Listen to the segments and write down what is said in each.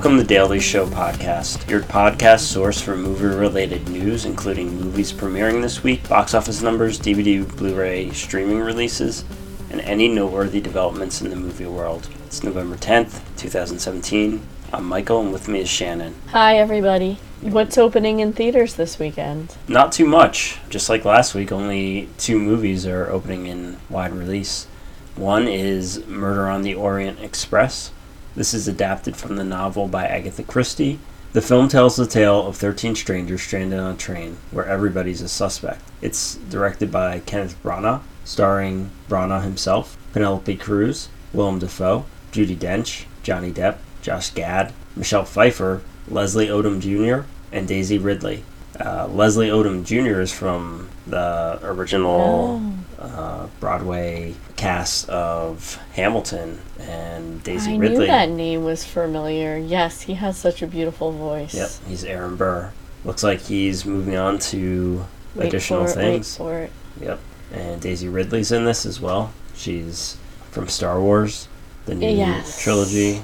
Welcome to the Dailies Show Podcast, your podcast source for movie related news, including movies premiering this week, box office numbers, DVD, Blu ray, streaming releases, and any noteworthy developments in the movie world. It's November 10th, 2017. I'm Michael, and with me is Shannon. Hi, everybody. What's opening in theaters this weekend? Not too much. Just like last week, only two movies are opening in wide release. One is Murder on the Orient Express. This is adapted from the novel by Agatha Christie. The film tells the tale of 13 strangers stranded on a train where everybody's a suspect. It's directed by Kenneth Branagh, starring Branagh himself, Penelope Cruz, Willem Dafoe, Judi Dench, Johnny Depp, Josh Gad, Michelle Pfeiffer, Leslie Odom Jr., and Daisy Ridley. Uh, Leslie Odom Jr. is from the original uh, Broadway cast of Hamilton, and Daisy I Ridley. knew that name was familiar. Yes, he has such a beautiful voice. Yep, he's Aaron Burr. Looks like he's moving on to Wait additional it, things. Wait for it. Yep, and Daisy Ridley's in this as well. She's from Star Wars, the new Yes. trilogy.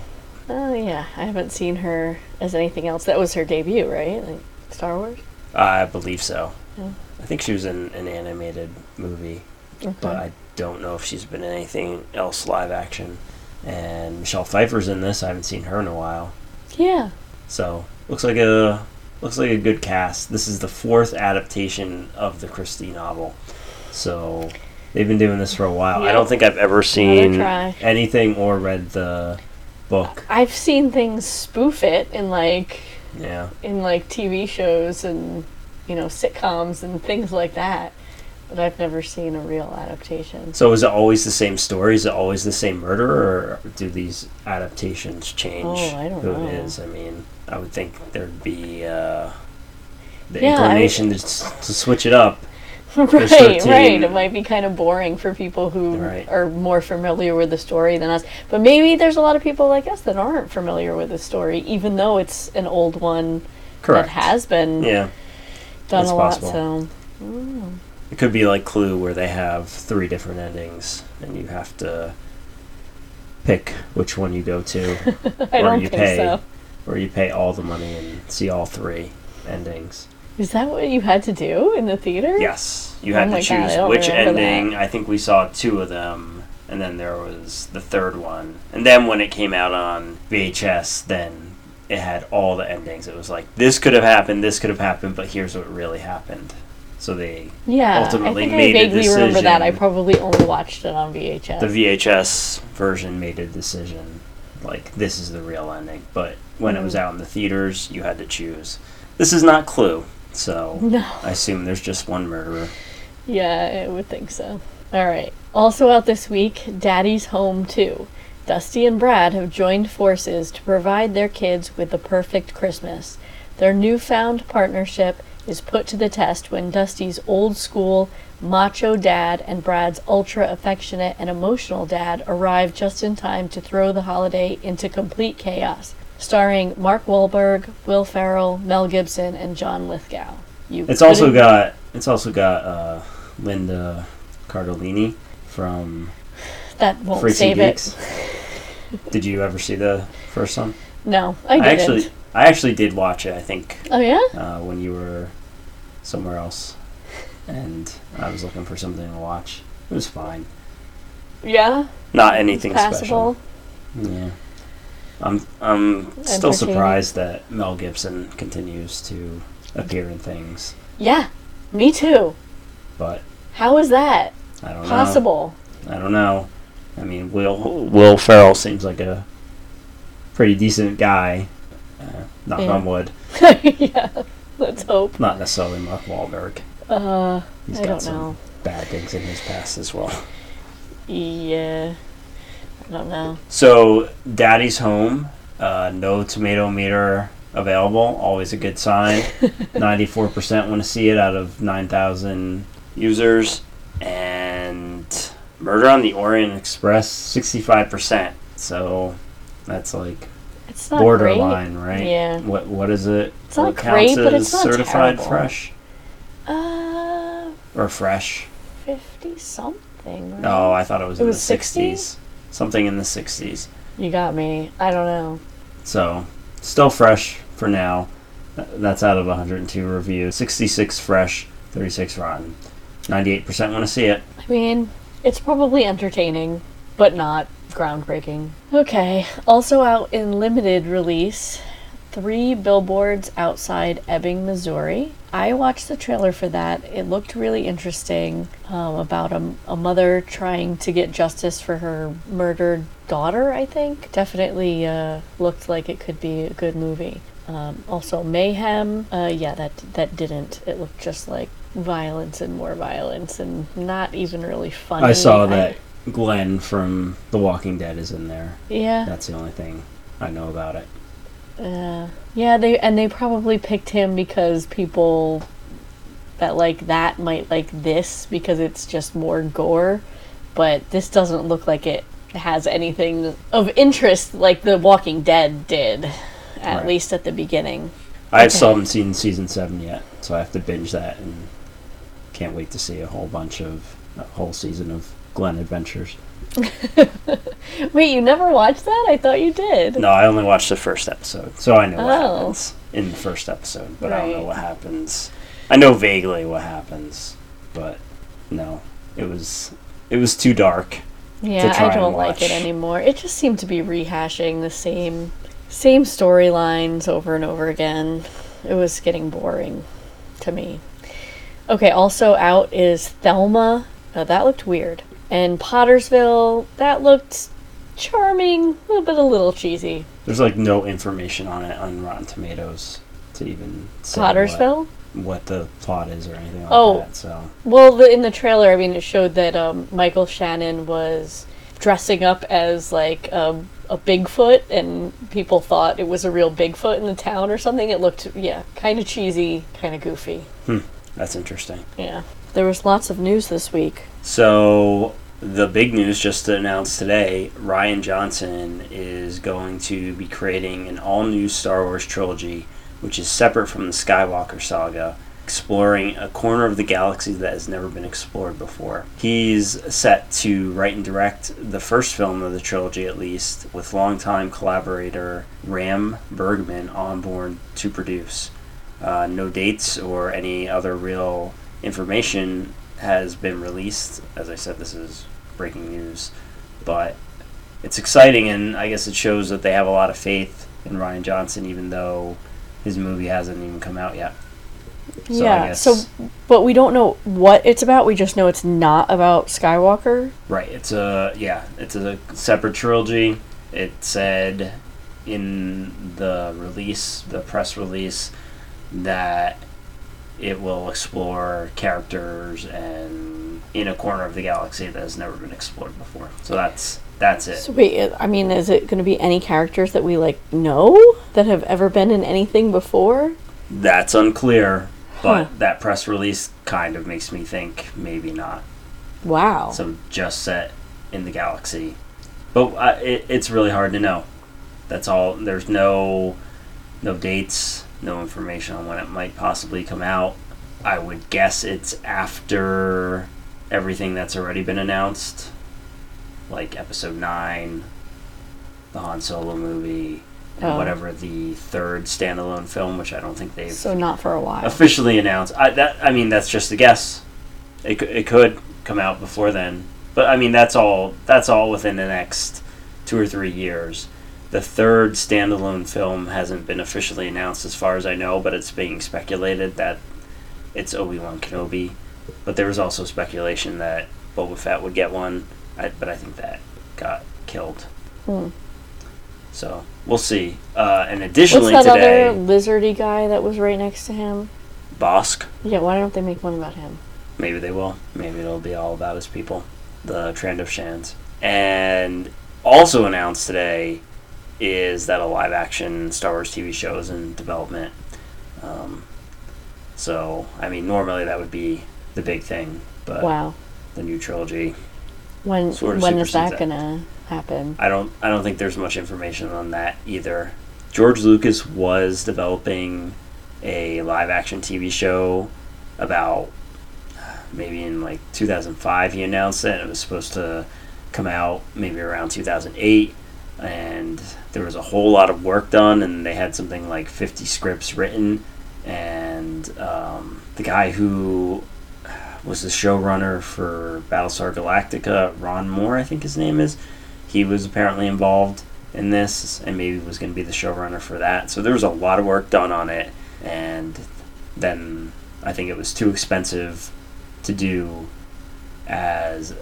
Oh yeah, I haven't seen her as anything else. That was her debut, right? Like Star Wars. I believe so. Yeah. I think she was in an animated movie, Okay. but I don't know if she's been in anything else live action. And Michelle Pfeiffer's in this. I haven't seen her in a while. yeah. So looks like a looks like a good cast. This is the fourth adaptation of the Christie novel. So they've been doing this for a while. I don't think I've ever seen anything or read the book. I've seen things spoof it in like Yeah. in like TV shows and you know sitcoms and things like that, but I've never seen a real adaptation. So is it always the same story? Is it always the same murder, or do these adaptations change Oh, I don't who know. it is? I mean, I would think there'd be uh, the Yeah, I- inclination to, s- to switch it up. right, right. It might be kind of boring for people who Right. are more familiar with the story than us. But maybe there's a lot of people like us that aren't familiar with the story, even though it's an old one Correct. that has been Yeah. done that's a lot. possible. So, mm. It could be like Clue, where they have three different endings, and you have to pick which one you go to, I Or don't you think pay. so. or you pay all the money and see all three endings. Is that what you had to do in the theater? Yes, you Oh had my to choose don't which ending. that. I think we saw two of them, and then there was the third one. And then when it came out on VHS, then it had all the endings. It was like this could have happened, this could have happened, but here's what really happened. So they Yeah, ultimately I think made I a vaguely remember that. I probably only watched it on VHS. the VHS version made a decision like this is the real ending. But when it was Mhm. out in the theaters, you had to choose. This is not Clue, so no. I assume there's just one murderer. Yeah, I would think so. All right. Also out this week, Daddy's Home 2. Dusty and Brad have joined forces to provide their kids with the perfect Christmas. Their newfound partnership is put to the test when Dusty's old school, macho dad and Brad's ultra affectionate and emotional dad arrive just in time to throw the holiday into complete chaos. Starring Mark Wahlberg, Will Ferrell, Mel Gibson, and John Lithgow. You It's also got it's also got uh, Linda Cardellini from that won't Freaks save it. Did you ever see the first one? No, I didn't. actually I actually did watch it. I think oh yeah. uh, when you were somewhere else, and I was looking for something to watch. It was fine. Yeah. Not anything special. Yeah. I'm I'm still surprised that Mel Gibson continues to appear in things, Yeah. Me too. but How is that I don't know. possible? I don't know. I mean, Will Will Ferrell seems like a pretty decent guy. Uh, knock Yeah. on wood. yeah. Let's hope. Not necessarily Mark Wahlberg. Uh, He's I got don't some know. bad things in his past as well. Yeah. I don't know. So, Daddy's home. Uh, no tomato meter available. Always a good sign. Ninety-four percent want to see it out of nine thousand users, and Murder on the Orient Express sixty-five percent. So, that's like It's not borderline, right? Yeah. What what is it? It's not great, counts but as it's not certified terrible. fresh. Uh, or fresh? fifty something. Right? No, I thought it was It in was the sixties. Something in the sixties. You got me. I don't know. So still fresh for now. That's out of 102 reviews. 66 fresh, 36 rotten. 98% want to see it. I mean, it's probably entertaining, but not groundbreaking. Okay, also out in limited release, Three Billboards Outside Ebbing, Missouri. I watched the trailer for that. It looked really interesting um, about a, a mother trying to get justice for her murdered daughter, I think. Definitely uh, looked like it could be a good movie. Um, also, Mayhem. Uh, yeah, that that didn't. It looked just like violence and more violence, and not even really funny. I saw that Glenn from The Walking Dead is in there. yeah, That's the only thing I know about it. uh, yeah. They and they probably picked him because people that like that might like this because it's just more gore, but this doesn't look like it has anything of interest like The Walking Dead did, at Right. least at the beginning. I Okay. still haven't seen season seven yet, so I have to binge that and can't wait to see a whole bunch of a whole season of Glenn adventures. Wait, you never watched that? I thought you did. No, I only watched the first episode, so I know what Oh. happens in the first episode, but I don't know Right. what happens. I know vaguely what happens, but no, it was it was too dark. Yeah, try I and don't like it watch. anymore. It just seemed to be rehashing the same same storylines over and over again. It was getting boring to me. Okay, also out is Thelma. Oh, that looked weird. And Pottersville, that looked charming, but a little cheesy. There's like no information on it on Rotten Tomatoes to even say Pottersville? what, what the plot is or anything like Oh. that. So Well, the, in the trailer, I mean, it showed that um, Michael Shannon was dressing up as like a, a Bigfoot, and people thought it was a real Bigfoot in the town or something. It looked, yeah, kind of cheesy, kind of goofy. Hmm, that's interesting. Yeah. There was lots of news this week. So the big news just announced today: Rian Johnson is going to be creating an all-new Star Wars trilogy, which is separate from the Skywalker saga, exploring a corner of the galaxy that has never been explored before. He's set to write and direct the first film of the trilogy, at least, with longtime collaborator Ram Bergman on board to produce. Uh, no dates or any other real information has been released. As I said, this is breaking news, but it's exciting, and I guess it shows that they have a lot of faith in Rian Johnson, even though his movie hasn't even come out yet. So yeah. So, but we don't know what it's about. We just know it's not about Skywalker. Right. It's a yeah. It's a separate trilogy. It said in the release, the press release, that it will explore characters and in a corner of the galaxy that has never been explored before. So that's that's it. So wait, I mean, is it going to be any characters that we like know that have ever been in anything before? That's unclear, but Huh. that press release kind of makes me think maybe not. Wow. So just set in the galaxy, but uh, it, it's really hard to know. That's all. There's no no dates, no information on when it might possibly come out. I would guess it's after everything that's already been announced, like Episode Nine, the Han Solo movie, and Oh. whatever the third standalone film, which I don't think they've so not for a while. officially announced. I that I mean that's just a guess. It it could come out before then, but I mean that's all that's all within the next two or three years. The third standalone film hasn't been officially announced, as far as I know, but it's being speculated that it's Obi Wan Kenobi. But there was also speculation that Boba Fett would get one, I, but I think that got killed. Hmm. So we'll see. Uh, and What's additionally, that today, other lizardy guy that was right next to him? Bossk. Yeah, why don't they make one about him? Maybe they will. Maybe it'll be all about his people, the Trandoshans. And also announced today is that a live action Star Wars TV show is in development. Um, so, I mean, normally that would be the big thing, but wow. the new trilogy, When sort of when is that that. gonna happen? I don't, I don't think there's much information on that either. George Lucas was developing a live action TV show about maybe in like 2005 he announced it. It was supposed to come out maybe around 2008. And there was a whole lot of work done, and they had something like 50 scripts written, and um, the guy who was the showrunner for Battlestar Galactica, Ron Moore, I think his name is, he was apparently involved in this, and maybe was going to be the showrunner for that. So there was a lot of work done on it, and then I think it was too expensive to do as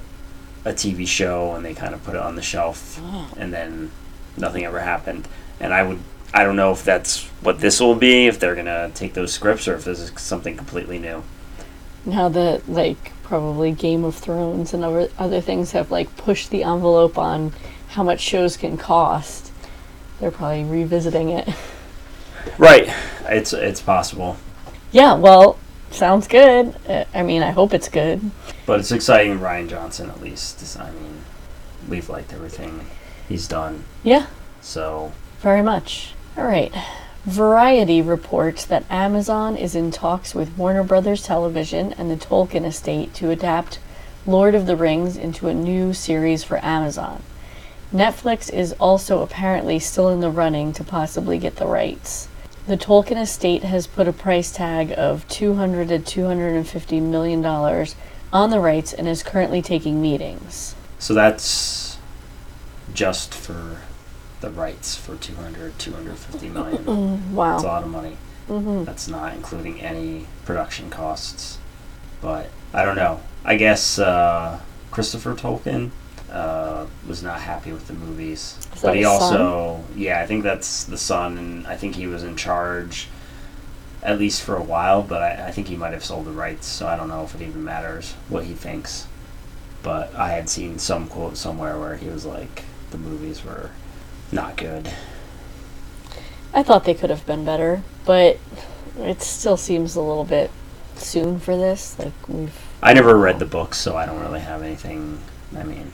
a TV show, and they kind of put it on the shelf, oh. and then nothing ever happened. And I would, I don't know if that's what this will be, if they're gonna take those scripts, or if this is something completely new. Now that like probably Game of Thrones and other other things have like pushed the envelope on how much shows can cost, they're probably revisiting it. Right, it's it's possible, Yeah, well, sounds good. I mean, I hope it's good. but it's exciting. Rian Johnson, at least. I mean, we've liked everything he's done, Yeah, so very much. All right. Variety reports that Amazon is in talks with Warner Brothers Television and the Tolkien estate to adapt Lord of the Rings into a new series for Amazon. Netflix is also apparently still in the running to possibly get the rights. The Tolkien estate has put a price tag of 200 to 250 million dollars on the rights and is currently taking meetings. so that's just for the rights for 200 250 million Mm, wow. that's a lot of money hmm that's not including any production costs but i don't know i guess uh, christopher tolkien uh, was not happy with the movies Is but he also yeah i think that's the son and i think he was in charge at least for a while but I, I think he might have sold the rights so i don't know if it even matters what he thinks but i had seen some quote somewhere where he was like the movies were not good I thought they could have been better, but it still seems a little bit soon for this. Like we've I never read the books, so I don't really have anything. I mean,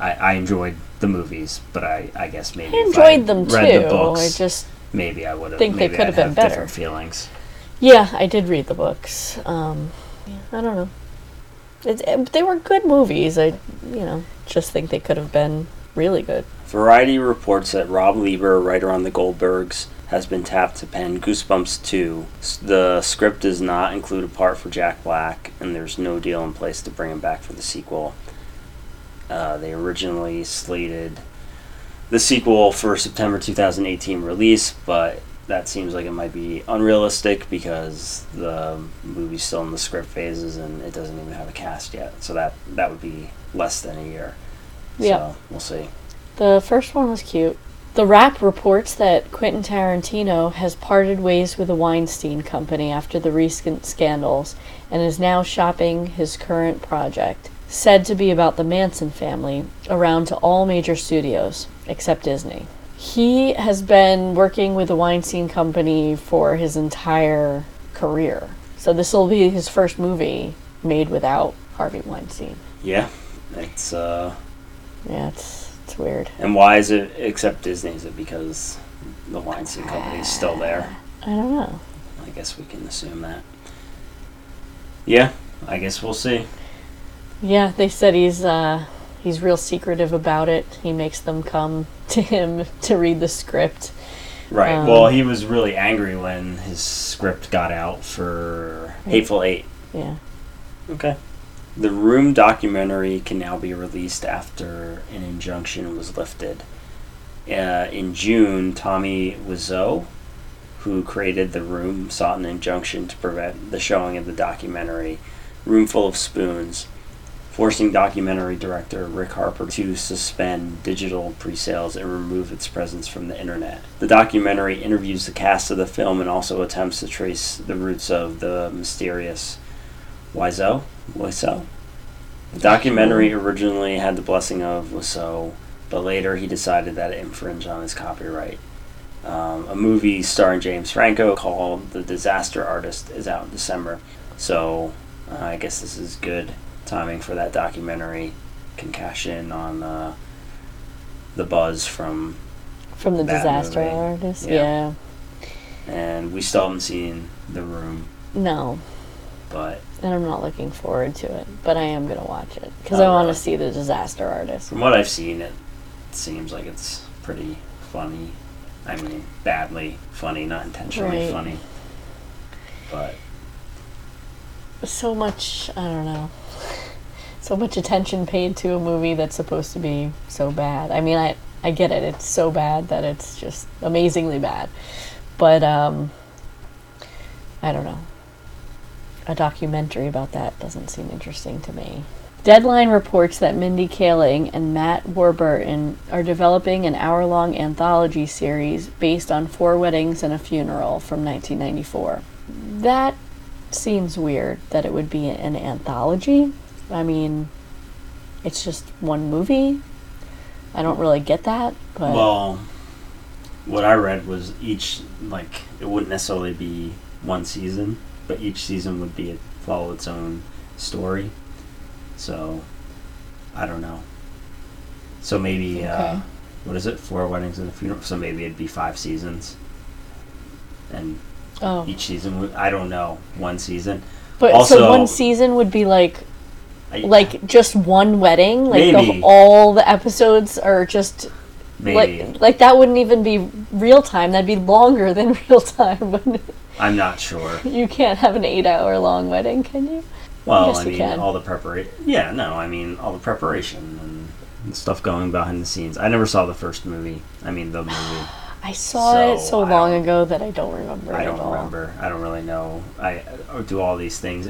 I, I enjoyed the movies, but I, I guess maybe I if enjoyed them too. read the books, I just maybe I would have. think they could have been better. Different feelings. yeah, I did read the books. Um, yeah, I don't know. It, it, they were good movies. I you know just think they could have been really good. Variety reports that Rob Lieber, writer on The Goldbergs, has been tapped to pen Goosebumps 2. The script does not include a part for Jack Black, and there's no deal in place to bring him back for the sequel. Uh, they originally slated the sequel for September 2018 release, but that seems like it might be unrealistic because the movie's still in the script phases and it doesn't even have a cast yet. So that that would be less than a year. Yeah. So we'll see. The first one was cute. The Wrap reports that Quentin Tarantino has parted ways with the Weinstein Company after the recent scandals and is now shopping his current project, said to be about the Manson family, around to all major studios, except Disney. He has been working with the Weinstein Company for his entire career. So this will be his first movie made without Harvey Weinstein. Yeah, it's uh, Yeah, it's it's weird. and why is it except Disney? Is it because the Weinstein Company is still there? I don't know. I guess we can assume that. Yeah, I guess we'll see. Yeah, they said he's uh he's real secretive about it. He makes them come to him to read the script. Right. Um, well, he was really angry when his script got out for Hateful Eight. Yeah. Okay. The Room documentary can now be released after an injunction was lifted. Uh, in June, Tommy Wiseau, who created The Room, sought an injunction to prevent the showing of the documentary Room Full of Spoons, forcing documentary director Rick Harper to suspend digital pre-sales and remove its presence from the internet. The documentary interviews the cast of the film and also attempts to trace the roots of the mysterious Wiseau. Wiseau. The documentary originally had the blessing of Wiseau, but later he decided that it infringed on his copyright. Um, a movie starring James Franco called The Disaster Artist is out in December, so uh, I guess this is good timing for that documentary. Can cash in on uh, the buzz from, From the disaster movie. artist. Yeah. Yeah. and we still haven't seen The Room, No. but And I'm not looking forward to it, but I am gonna watch it because Oh, I want to see the disaster artist. from what I've seen, it seems like it's pretty funny. I mean, badly funny, not intentionally Right. funny. But so much I don't know. So much attention paid to a movie that's supposed to be so bad. I mean, I I get it. It's so bad that it's just amazingly bad. But um I don't know. A documentary about that doesn't seem interesting to me. Deadline reports that Mindy Kaling and Matt Warburton are developing an hour long anthology series based on Four Weddings and a Funeral from 1994. That seems weird that it would be an anthology. I mean, it's just one movie. I don't really get that, but well, what I read was each like it wouldn't necessarily be one season, but each season would be follow its own story. So, I don't know. So maybe uh, what is it? Four weddings and a funeral. So maybe it'd be five seasons, and oh, each season would I don't know one season. but also- so one season would be like like just one wedding, like the, all the episodes are just maybe like like that wouldn't even be real time. That'd be longer than real time. I'm not sure. You can't have an eight hour long wedding, can you? Well, Yes, I mean, can. all the preparation. Yeah, no, I mean, all the preparation and, and stuff going behind the scenes. I never saw the first movie. I mean, the movie. I saw it So, so I long ago that I don't remember I don't at all. remember. I don't really know. I uh, do all these things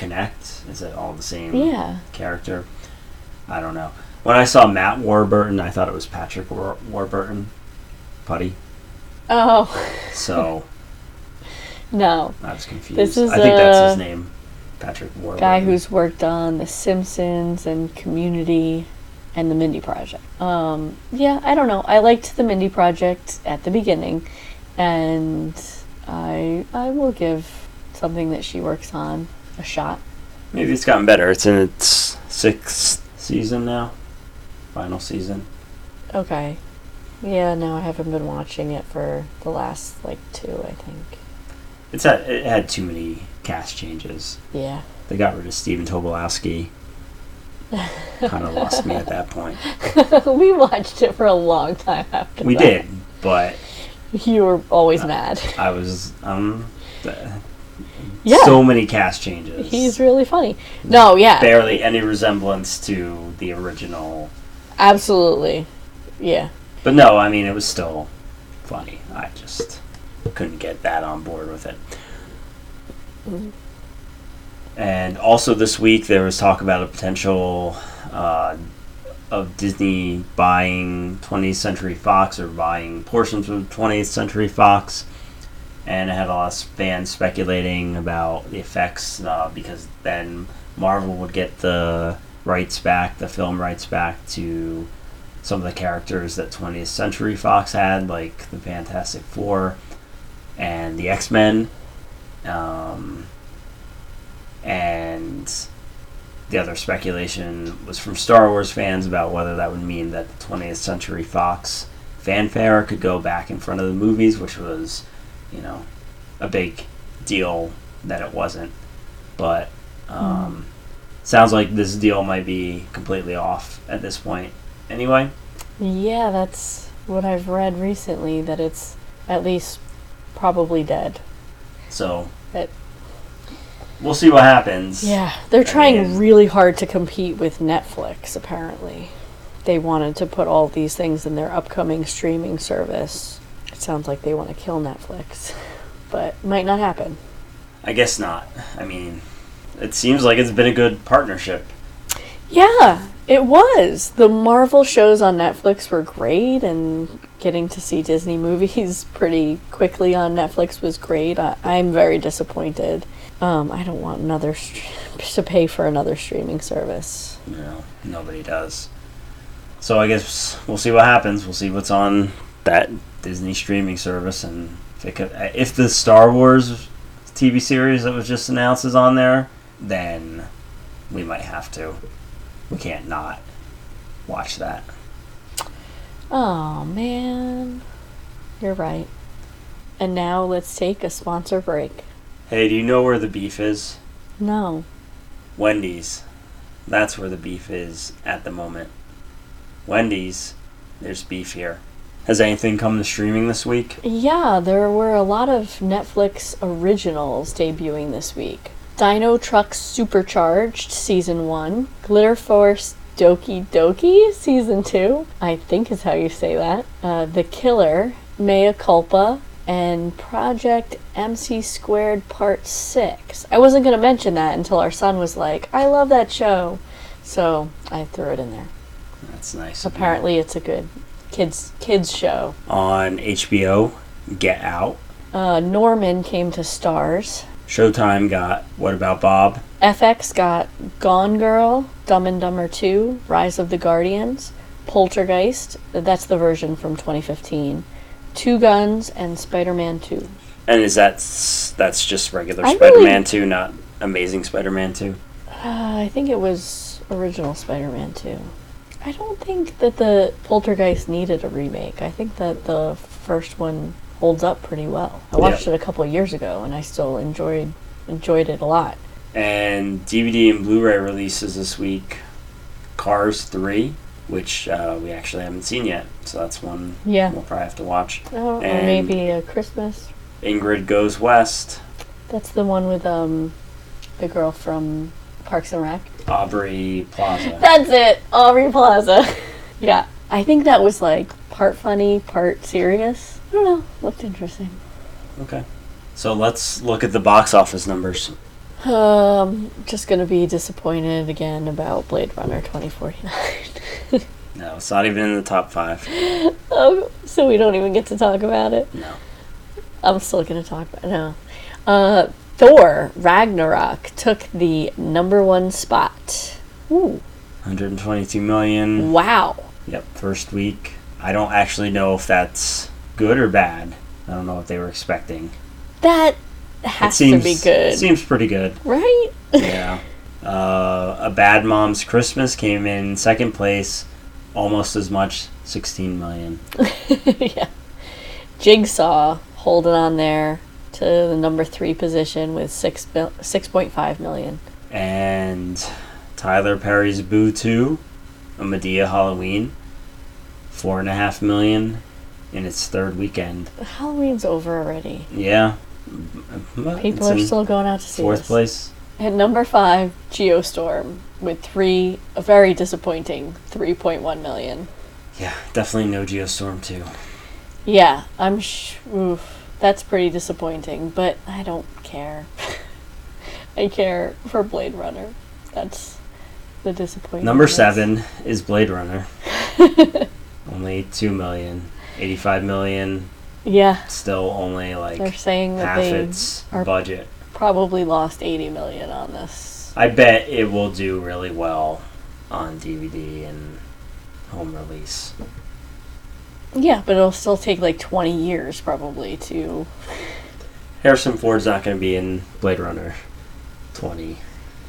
interconnect? Is it all the same Yeah. character? I don't know. When I saw Matt Warburton, I thought it was Patrick War- Warburton, Puddy. Oh So no, I was confused. This is, I think that's his name, Patrick Warburton. guy who's worked on The Simpsons and Community and The Mindy Project. Um, yeah, I don't know. I liked The Mindy Project at the beginning, and I I will give something that she works on a shot. Maybe it's gotten better. It's in its sixth season now. Final season. Okay. Yeah, no, I haven't been watching it for the last like two, I think. It's had, it had too many cast changes. Yeah. They got rid of Stephen Tobolowsky. kind of lost me at that point. we watched it for a long time after We that. did, but You were always Uh, mad. I was um Yeah. so many cast changes. He's really funny. No, yeah. barely any resemblance to the original. Absolutely. Yeah. But no, I mean it was still funny. I just couldn't get that on board with it. Mhm. And also this week there was talk about a potential uh, of Disney buying 20th Century Fox or buying portions of 20th Century Fox. And I had a lot of fans speculating about the effects uh, because then Marvel would get the rights back, the film rights back to some of the characters that 20th Century Fox had, like the Fantastic Four and the X Men. Um, and the other speculation was from Star Wars fans about whether that would mean that the 20th Century Fox fanfare could go back in front of the movies, which was, you know, a big deal that it wasn't. But um, sounds like this deal might be completely off at this point. Anyway, Yeah, that's what I've read recently that it's at least probably dead. so It- we'll see what happens. Yeah, they're trying mean- really hard to compete with Netflix apparently. They wanted to put all these things in their upcoming streaming service. Sounds like they want to kill Netflix, but might not happen. I guess not. I mean, it seems like it's been a good partnership. Yeah, it was. The Marvel shows on Netflix were great, and getting to see Disney movies pretty quickly on Netflix was great. I, I'm very disappointed. Um, I don't want another str- to pay for another streaming service. Know, nobody does. So I guess we'll see what happens. We'll see what's on that Disney streaming service, and if, it could, uh, if the Star Wars TV series that was just announced is on there, then we might have to. We can't not watch that. Oh man, you're right. And now let's take a sponsor break. Hey, do you know where the beef is? No. Wendy's. That's where the beef is at the moment. Wendy's there's beef here. Has anything come to streaming this week? Yeah, there were a lot of Netflix originals debuting this week. Dinotrux Supercharged Season 1, Glitter Force Doki Doki Season 2, I think is how you say that, uh, The Killer, Mea Culpa, and Project MC Squared Part 6. I wasn't going to mention that until our son was like, I love that show. So I threw it in there. That's nice. Apparently, it's a good kids kids show. On HBO, Get Out. Uh, Norman came to stars. Showtime got What About Bob? FX got Gone Girl, Dumb and Dumber 2, Rise of the Guardians, Poltergeist, that's the version from 2015, Two Guns, and Spider Man 2. And is that that's just regular I Spider-Man 2, not Amazing Spider-Man 2? Uh, I think it was original Spider Man 2. I don't think that the Poltergeist needed a remake. I think that the first one holds up pretty well. I watched Yeah. it a couple of years ago and I still enjoyed enjoyed it a lot. And DVD and Blu-ray releases this week. Cars 3, which uh, we actually haven't seen yet, so that's one Yeah. we'll probably have to watch. Oh, or And- maybe a Christmas. Ingrid Goes West, That's the one with um the girl from Parks and Rec. Aubrey Plaza. That's it, Aubrey Plaza. yeah, I think that was like part funny, part serious. I don't know. Looked interesting. Okay. So let's look at the box office numbers. Um, just gonna be disappointed again about Blade Runner 2049. No, it's not even in the top five. oh, so we don't even get to talk about it. No. I'm still gonna talk about it. No. Uh, Thor Ragnarok took the number one spot. Ooh, 122 million. wow. Yep, first week. I don't actually know if that's good or bad. I don't know what they were expecting. That has seems, to be good, Seems pretty good. right? Yeah. uh, a Bad Mom's Christmas came in second place, almost as much, 16 million. yeah. Jigsaw holding on there to the number three position with six mil- 6.5 million. And Tyler Perry's Boo 2, a Medea Halloween, four and a half million in its third weekend. Halloween's over already. Yeah. People are still going out to see fourth this. place. At number five, Geostorm with three, a very disappointing 3.1 million. Yeah, definitely no Geostorm 2. Yeah, I'm sh- oof, that's pretty disappointing, but I don't care. I care for Blade Runner. That's the disappointment. Number seven is Blade Runner. only two million. 85 million. Yeah, Still only like they're saying that half they its are- budget. probably lost 80 million on this. I bet it will do really well on DVD and home release. Yeah, but it'll still take like 20 years probably to. Harrison Ford's not going to be in Blade Runner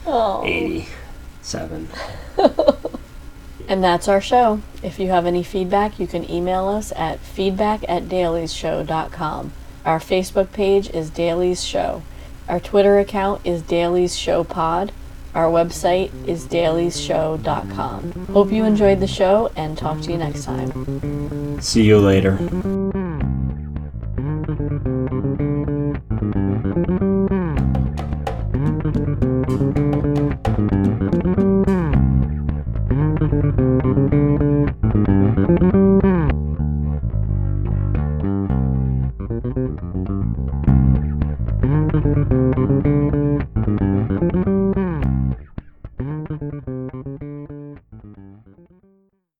Oh. 2087. And that's our show. If you have any feedback, you can email us at feedback at dailieshow.com. Our Facebook page is Dailies Show. Our Twitter account is Dailies Show Pod. Our website is dailieshow.com. Hope you enjoyed the show and talk to you next time. See you later.